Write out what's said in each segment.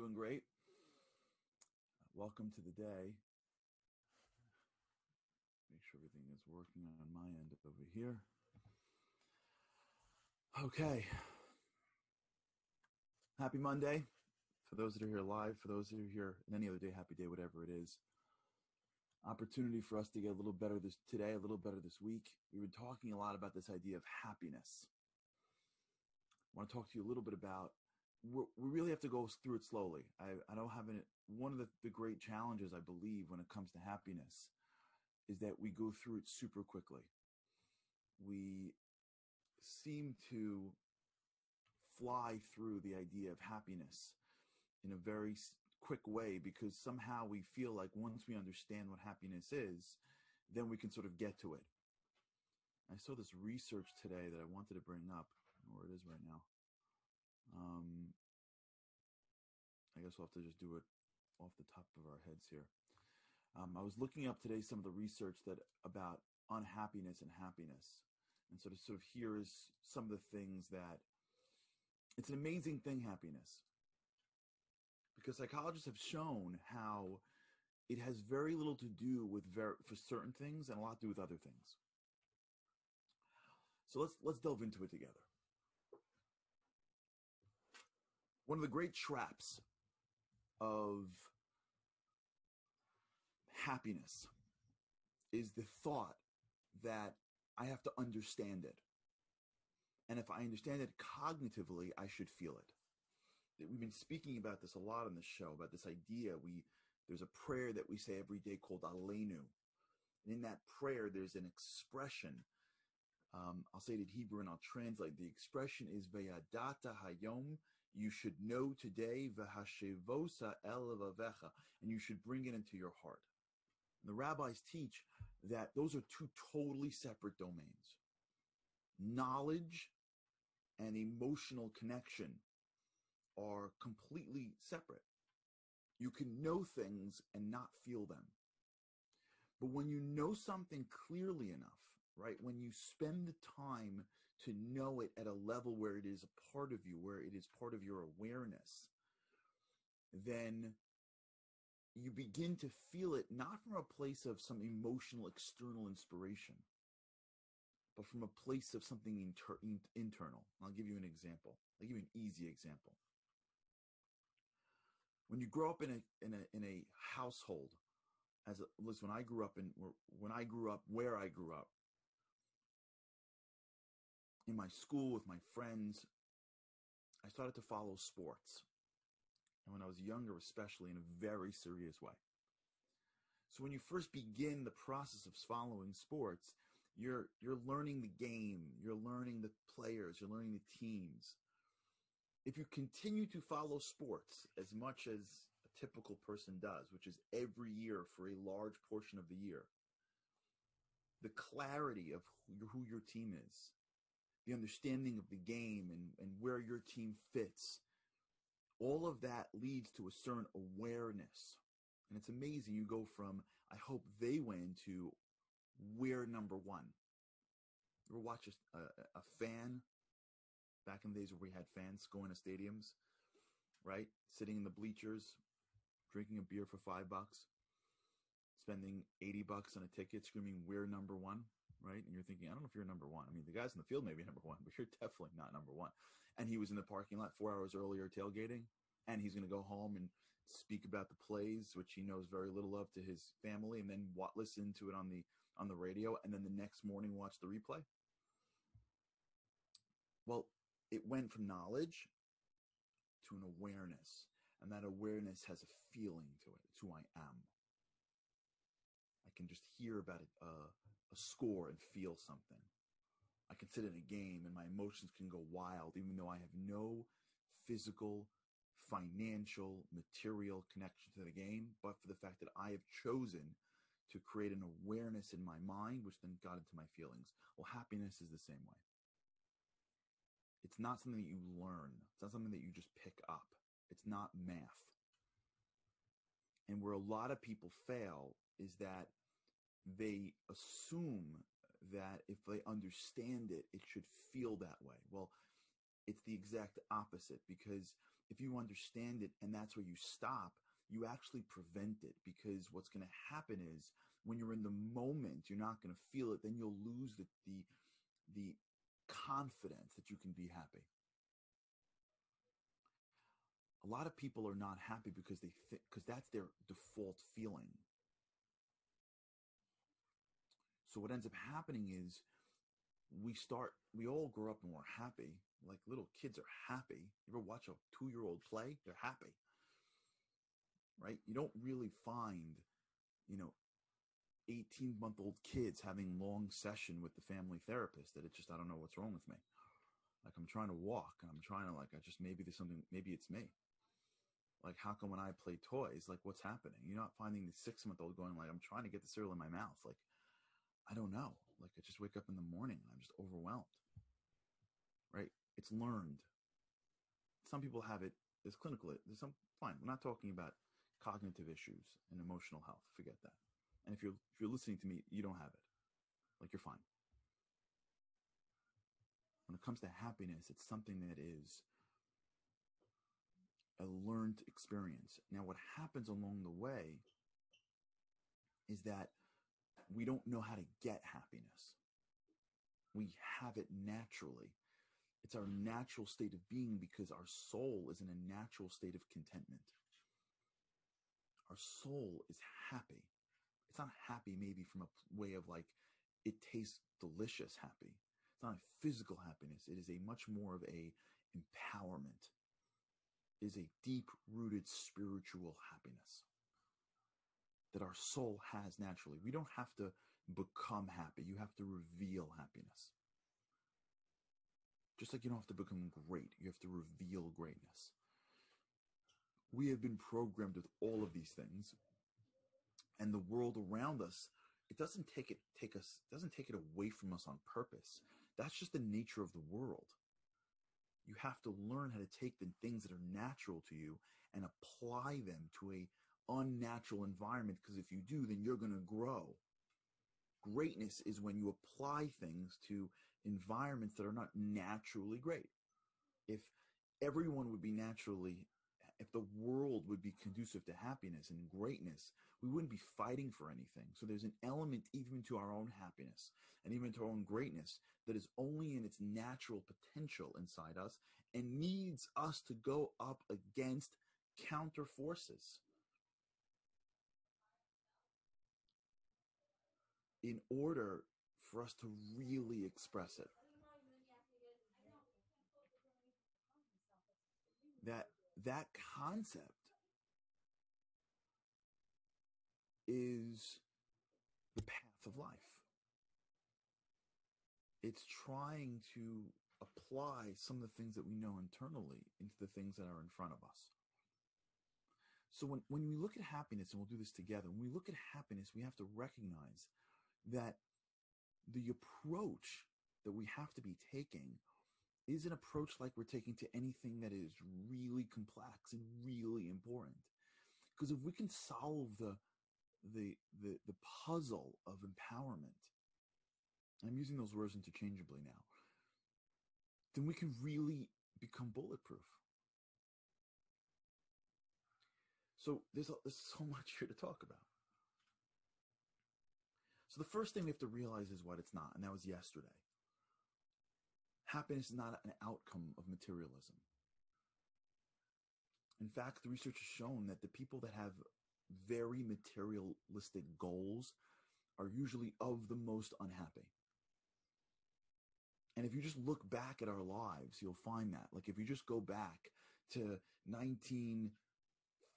Doing great. Welcome to the day. Make sure everything is working on my end over here. Okay. Happy Monday. For those that are here live, for those that are here in any other day, happy day, whatever it is. Opportunity for us to get a little better this today, a little better this week. We've been talking a lot about this idea of happiness. I want to talk to you a little bit about we really have to go through it slowly. I, I don't have any, one of the, the great challenges I believe when it comes to happiness is that we go through it super quickly. We seem to fly through the idea of happiness in a very quick way because somehow we feel like once we understand what happiness is, then we can sort of get to it. I saw this research today that I wanted to bring up, where it is right now. Um, I guess we'll have to just do it off the top of our heads here. Um, I was looking up today some of the research that about unhappiness and happiness, and so of sort of here is some of the things that it's an amazing thing, happiness, because psychologists have shown how it has very little to do with ver- for certain things and a lot to do with other things. So let's let's delve into it together. One of the great traps of happiness is the thought that I have to understand it. And if I understand it cognitively, I should feel it. We've been speaking about this a lot on the show about this idea. We there's a prayer that we say every day called Aleinu. And in that prayer, there's an expression. Um, I'll say it in Hebrew and I'll translate. The expression is Veyadata Hayom you should know today v'hashevosa elavavecha, and you should bring it into your heart. And the rabbis teach that those are two totally separate domains. Knowledge and emotional connection are completely separate. You can know things and not feel them. But when you know something clearly enough, right, when you spend the time to know it at a level where it is a part of you, where it is part of your awareness, then you begin to feel it not from a place of some emotional external inspiration, but from a place of something inter- internal. I'll give you an example. I'll give you an easy example. When you grow up in a in a in a household, as a, listen, when I grew up in when I grew up where I grew up, in my school with my friends, I started to follow sports. And when I was younger, especially in a very serious way. So when you first begin the process of following sports, you're you're learning the game, you're learning the players, you're learning the teams. If you continue to follow sports as much as a typical person does, which is every year for a large portion of the year, the clarity of who, who your team is, the understanding of the game and, and where your team fits. All of that leads to a certain awareness. And it's amazing. You go from, I hope they win, to we're number one. You ever watch a, a, a fan back in the days where we had fans going to stadiums, right? Sitting in the bleachers, drinking a beer for five bucks, spending 80 bucks on a ticket, screaming, we're number one right? And you're thinking, I don't know if you're number one. I mean, the guys in the field may be number one, but you're definitely not number one. And he was in the parking lot four hours earlier tailgating, and he's going to go home and speak about the plays, which he knows very little of, to his family, and then what, listen to it on the on the radio, and then the next morning watch the replay. Well, it went from knowledge to an awareness, and that awareness has a feeling to it. It's who I am. I can just hear about it, uh, a score and feel something. I can sit in a game and my emotions can go wild, even though I have no physical, financial, material connection to the game, but for the fact that I have chosen to create an awareness in my mind, which then got into my feelings. Well, happiness is the same way. It's not something that you learn. It's not something that you just pick up. It's not math. And where a lot of people fail is that they assume that if they understand it, it should feel that way. Well, it's the exact opposite because if you understand it and that's where you stop, you actually prevent it because what's going to happen is when you're in the moment, you're not going to feel it. Then you'll lose the, the, the confidence that you can be happy. A lot of people are not happy because they because that's their default feeling. So what ends up happening is we start, we all grow up and we're happy. Like little kids are happy. You ever watch a two year old play? They're happy. Right? You don't really find, you know, 18 month old kids having long session with the family therapist that it's just, I don't know what's wrong with me. Like I'm trying to walk and I'm trying to like, I just, maybe there's something, maybe it's me. Like, how come when I play toys, like what's happening? You're not finding the six month old going like, I'm trying to get the cereal in my mouth. Like, I don't know. Like I just wake up in the morning and I'm just overwhelmed. Right? It's learned. Some people have it. There's clinical. There's some fine. We're not talking about cognitive issues and emotional health. Forget that. And if you're if you're listening to me, you don't have it. Like you're fine. When it comes to happiness, it's something that is a learned experience. Now, what happens along the way is that we don't know how to get happiness. We have it naturally. It's our natural state of being because our soul is in a natural state of contentment. Our soul is happy. It's not happy maybe from a way of like, it tastes delicious happy. It's not a physical happiness. It is a much more of a empowerment. It is a deep rooted spiritual happiness that our soul has naturally. We don't have to become happy. You have to reveal happiness. Just like you don't have to become great, you have to reveal greatness. We have been programmed with all of these things, and the world around us, it doesn't take it take us doesn't take it away from us on purpose. That's just the nature of the world. You have to learn how to take the things that are natural to you and apply them to a unnatural environment because if you do, then you're going to grow. Greatness is when you apply things to environments that are not naturally great. If everyone would be naturally, if the world would be conducive to happiness and greatness, we wouldn't be fighting for anything. So there's an element even to our own happiness and even to our own greatness that is only in its natural potential inside us and needs us to go up against counter forces. In order for us to really express it. That that concept is the path of life. It's trying to apply some of the things that we know internally into the things that are in front of us. So when, when we look at happiness, and we'll do this together, when we look at happiness, we have to recognize that the approach that we have to be taking is an approach like we're taking to anything that is really complex and really important. Because if we can solve the the the, the puzzle of empowerment, I'm using those words interchangeably now, then we can really become bulletproof. So there's, there's so much here to talk about. So the first thing we have to realize is what it's not, and that was yesterday. Happiness is not an outcome of materialism. In fact, the research has shown that the people that have very materialistic goals are usually of the most unhappy. And if you just look back at our lives, you'll find that. Like if you just go back to 19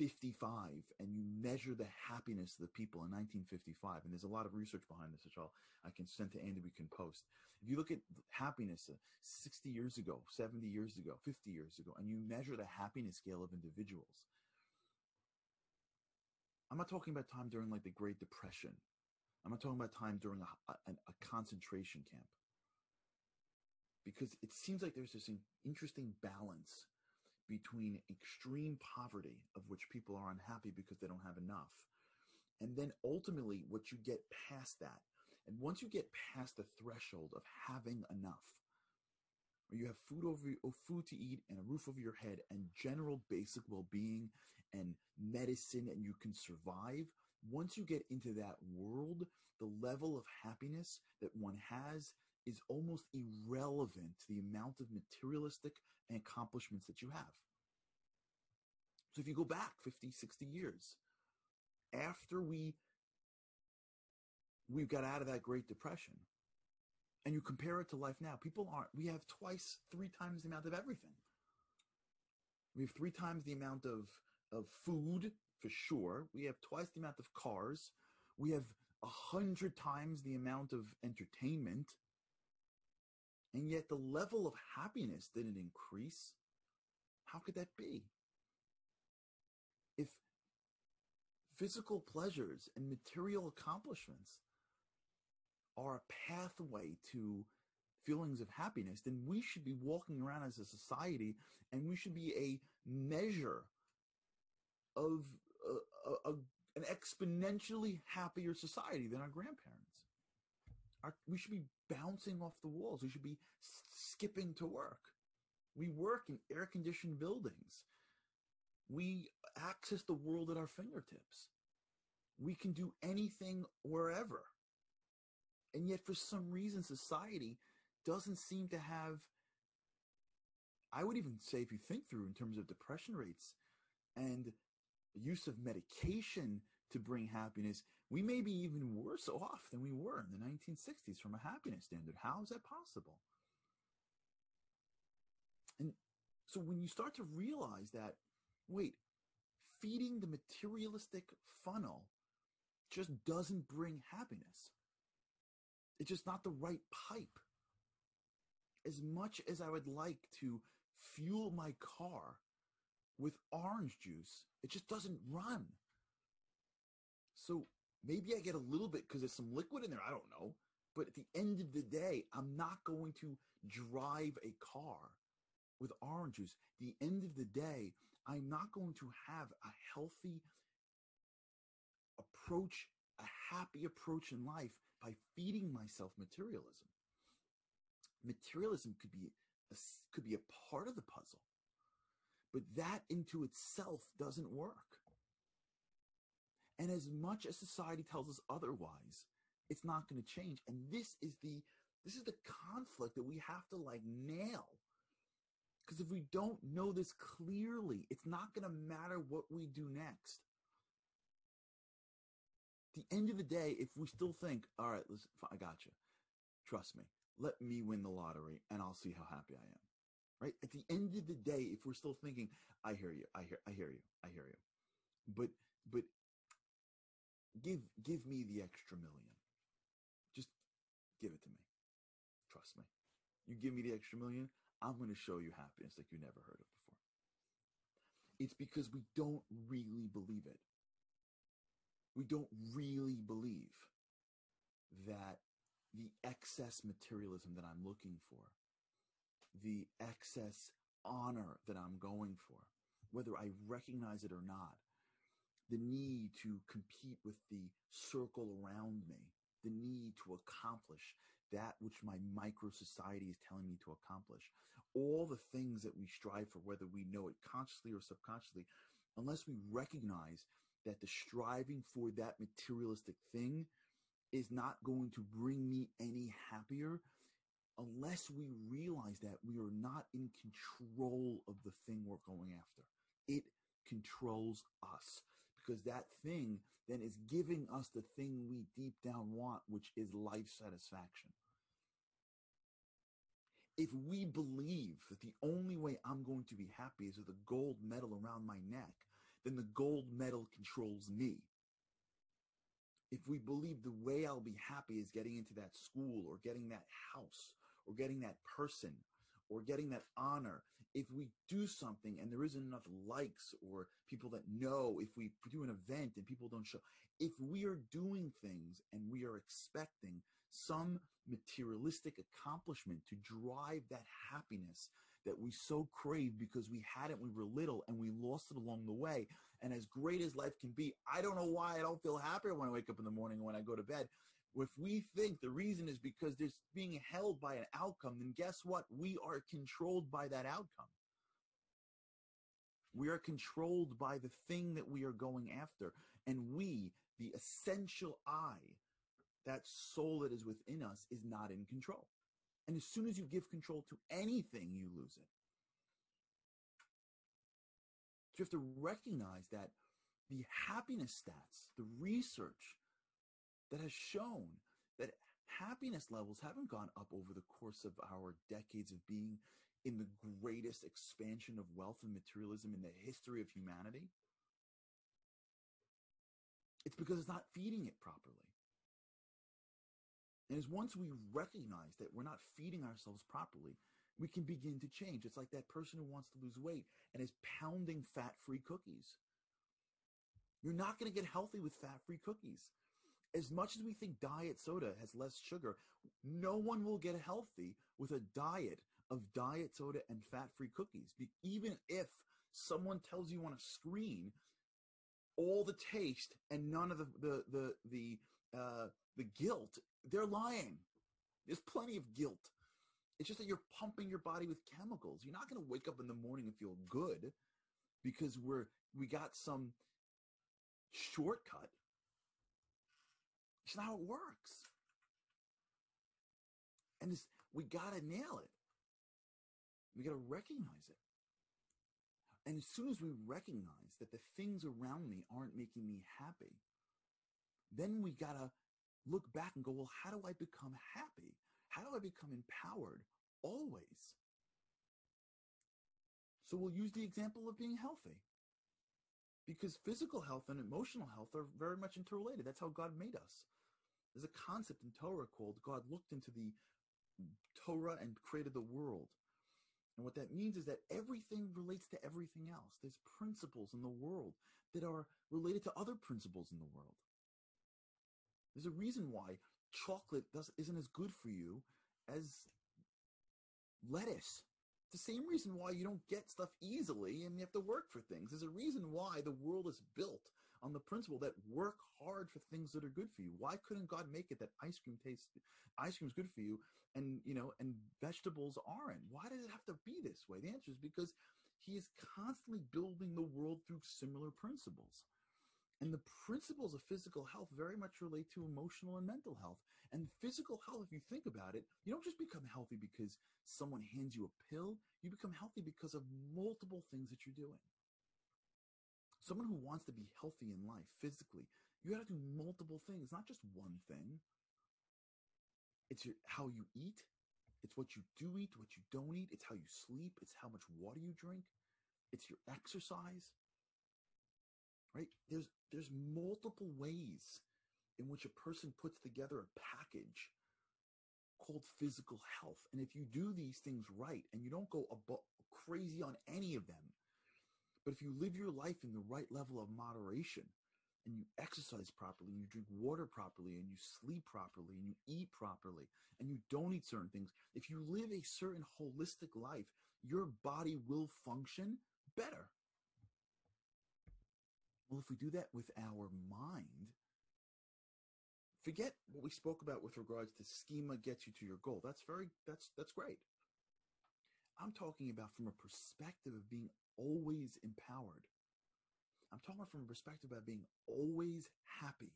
55 and you measure the happiness of the people in 1955 and there's a lot of research behind this which I'll, i can send to andy we can post. If you look at happiness uh, 60 years ago 70 years ago 50 years ago and you measure the happiness scale of individuals i'm not talking about time during like the great depression. I'm not talking about time during a, a, a concentration camp. Because it seems like there's this interesting balance between extreme poverty, of which people are unhappy because they don't have enough, and then ultimately what you get past that. And once you get past the threshold of having enough, where you have food over food to eat and a roof over your head and general basic well-being and medicine and you can survive once you get into that world the level of happiness that one has is almost irrelevant to the amount of materialistic accomplishments that you have so if you go back 50 60 years after we we got out of that great depression and you compare it to life now, people aren't, we have twice, three times the amount of everything. We have three times the amount of, of food, for sure. We have twice the amount of cars. We have a hundred times the amount of entertainment. And yet the level of happiness didn't increase. How could that be? If physical pleasures and material accomplishments are a pathway to feelings of happiness, then we should be walking around as a society and we should be a measure of uh, a, a, an exponentially happier society than our grandparents. Our, we should be bouncing off the walls. We should be skipping to work. We work in air conditioned buildings. We access the world at our fingertips. We can do anything wherever. And yet, for some reason, society doesn't seem to have. I would even say, if you think through in terms of depression rates and use of medication to bring happiness, we may be even worse off than we were in the 1960s from a happiness standard. How is that possible? And so when you start to realize that, wait, feeding the materialistic funnel just doesn't bring happiness. It's just not the right pipe. As much as I would like to fuel my car with orange juice, it just doesn't run. So maybe I get a little bit because there's some liquid in there. I don't know. But at the end of the day, I'm not going to drive a car with orange juice. At the end of the day, I'm not going to have a healthy approach, a happy approach in life by feeding myself materialism. Materialism could be a, could be a part of the puzzle, but that into itself doesn't work. And as much as society tells us otherwise, it's not going to change. And this is the this is the conflict that we have to like nail. Because if we don't know this clearly, it's not going to matter what we do next the end of the day, if we still think, all right, listen, I got you. Trust me. Let me win the lottery and I'll see how happy I am. Right? At the end of the day, if we're still thinking, I hear you, I hear, I hear you, I hear you. But, but give, give me the extra million. Just give it to me. Trust me. You give me the extra million, I'm going to show you happiness like you never heard of before. It's because we don't really believe it we don't really believe that the excess materialism that I'm looking for, the excess honor that I'm going for, whether I recognize it or not, the need to compete with the circle around me, the need to accomplish that which my micro society is telling me to accomplish, all the things that we strive for, whether we know it consciously or subconsciously, unless we recognize that the striving for that materialistic thing is not going to bring me any happier unless we realize that we are not in control of the thing we're going after. It controls us because that thing then is giving us the thing we deep down want, which is life satisfaction. If we believe that the only way I'm going to be happy is with a gold medal around my neck, then the gold medal controls me. If we believe the way I'll be happy is getting into that school or getting that house or getting that person or getting that honor, if we do something and there isn't enough likes or people that know, if we do an event and people don't show, if we are doing things and we are expecting some materialistic accomplishment to drive that happiness that we so crave because we had it when we were little and we lost it along the way. And as great as life can be, I don't know why I don't feel happier when I wake up in the morning and when I go to bed If we think the reason is because there's being held by an outcome, then guess what? We are controlled by that outcome. We are controlled by the thing that we are going after. And we, the essential I, that soul that is within us, is not in control. And as soon as you give control to anything, you lose it. You have to recognize that the happiness stats, the research that has shown that happiness levels haven't gone up over the course of our decades of being in the greatest expansion of wealth and materialism in the history of humanity? It's because it's not feeding it properly. And as once we recognize that we're not feeding ourselves properly, we can begin to change. It's like that person who wants to lose weight and is pounding fat free cookies. You're not going to get healthy with fat free cookies. As much as we think diet soda has less sugar, no one will get healthy with a diet of diet soda and fat free cookies. Even if someone tells you on a screen all the taste and none of the the the the uh, the guilt, they're lying. There's plenty of guilt. It's just that you're pumping your body with chemicals. You're not going to wake up in the morning and feel good because we're we got some shortcut. It's not how it works. And this, we got to nail it. We got to recognize it. And as soon as we recognize that the things around me aren't making me happy, then we got to look back and go, well, how do I become happy? How do I become empowered always? So we'll use the example of being healthy. Because physical health and emotional health are very much interrelated. That's how God made us. There's a concept in Torah called God looked into the Torah and created the world. And what that means is that everything relates to everything else. There's principles in the world that are related to other principles in the world. There's a reason why chocolate does, isn't as good for you as lettuce. The same reason why you don't get stuff easily and you have to work for things. There's a reason why the world is built on the principle that work hard for things that are good for you. Why couldn't God make it that ice cream tastes ice cream is good for you and you know and vegetables aren't? Why does it have to be this way? The answer is because he is constantly building the world through similar principles. And the principles of physical health very much relate to emotional and mental health. And physical health, if you think about it, you don't just become healthy because someone hands you a pill. You become healthy because of multiple things that you're doing someone who wants to be healthy in life physically, you got to do multiple things, not just one thing. It's your, how you eat. It's what you do eat, what you don't eat. It's how you sleep. It's how much water you drink. It's your exercise. Right? There's there's multiple ways in which a person puts together a package called physical health. And if you do these things right and you don't go crazy on any of them, but if you live your life in the right level of moderation and you exercise properly and you drink water properly and you sleep properly and you eat properly and you don't eat certain things, if you live a certain holistic life, your body will function better. Well, if we do that with our mind, forget what we spoke about with regards to schema gets you to your goal. That's very that's that's great. I'm talking about from a perspective of being always empowered. I'm talking from a perspective of being always happy.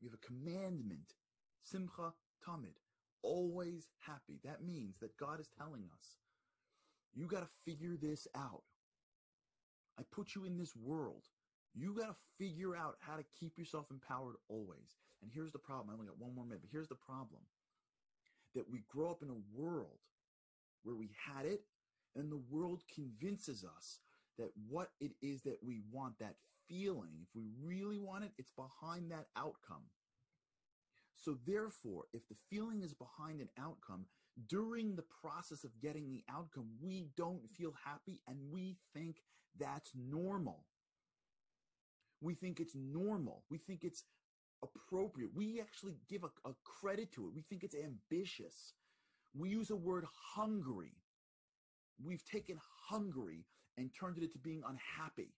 You have a commandment, simcha tamid, always happy. That means that God is telling us, you got to figure this out. I put you in this world. You got to figure out how to keep yourself empowered always. And here's the problem. I only got one more minute, but here's the problem that we grow up in a world where we had it and the world convinces us that what it is that we want, that feeling, if we really want it, it's behind that outcome. So therefore, if the feeling is behind an outcome, during the process of getting the outcome, we don't feel happy and we think that's normal. We think it's normal. We think it's appropriate. We actually give a, a credit to it. We think it's ambitious. We use the word hungry we've taken hungry and turned it into being unhappy.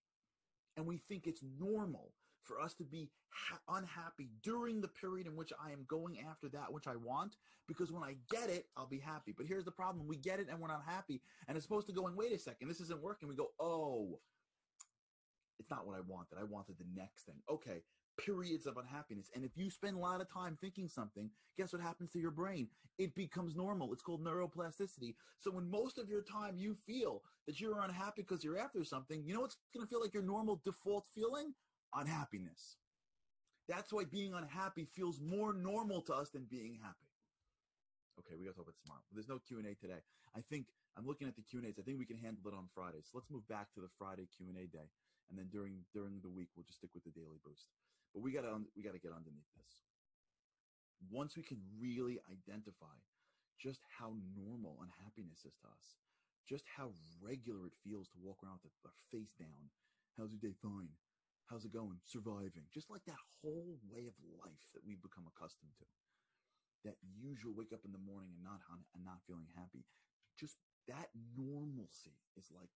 And we think it's normal for us to be ha- unhappy during the period in which I am going after that which I want, because when I get it, I'll be happy. But here's the problem we get it and we're not happy. And it's supposed to go, and wait a second, this isn't working. We go, oh, it's not what I wanted. I wanted the next thing. Okay, periods of unhappiness. And if you spend a lot of time thinking something, guess what happens to your brain? It becomes normal. It's called neuroplasticity. So when most of your time you feel that you're unhappy because you're after something, you know what's going to feel like your normal default feeling? Unhappiness. That's why being unhappy feels more normal to us than being happy. Okay, we got to talk about tomorrow. There's no Q&A today. I think I'm looking at the Q&As. I think we can handle it on Friday. So let's move back to the Friday Q&A day and then during during the week we'll just stick with the daily boost. But we gotta we gotta get underneath this. Once we can really identify just how normal unhappiness is to us, just how regular it feels to walk around with our face down. How's your day? Fine. How's it going? Surviving. Just like that whole way of life that we've become accustomed to. That usual wake up in the morning and not and not feeling happy. Just that normalcy is like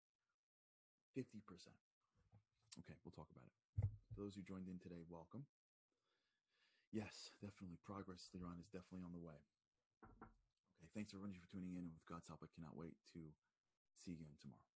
50%. Okay, we'll talk about it. For those who joined in today, welcome. Yes, definitely. Progress, Leron, is definitely on the way. Okay, thanks everybody for tuning in. And with God's help, I cannot wait to see you again tomorrow.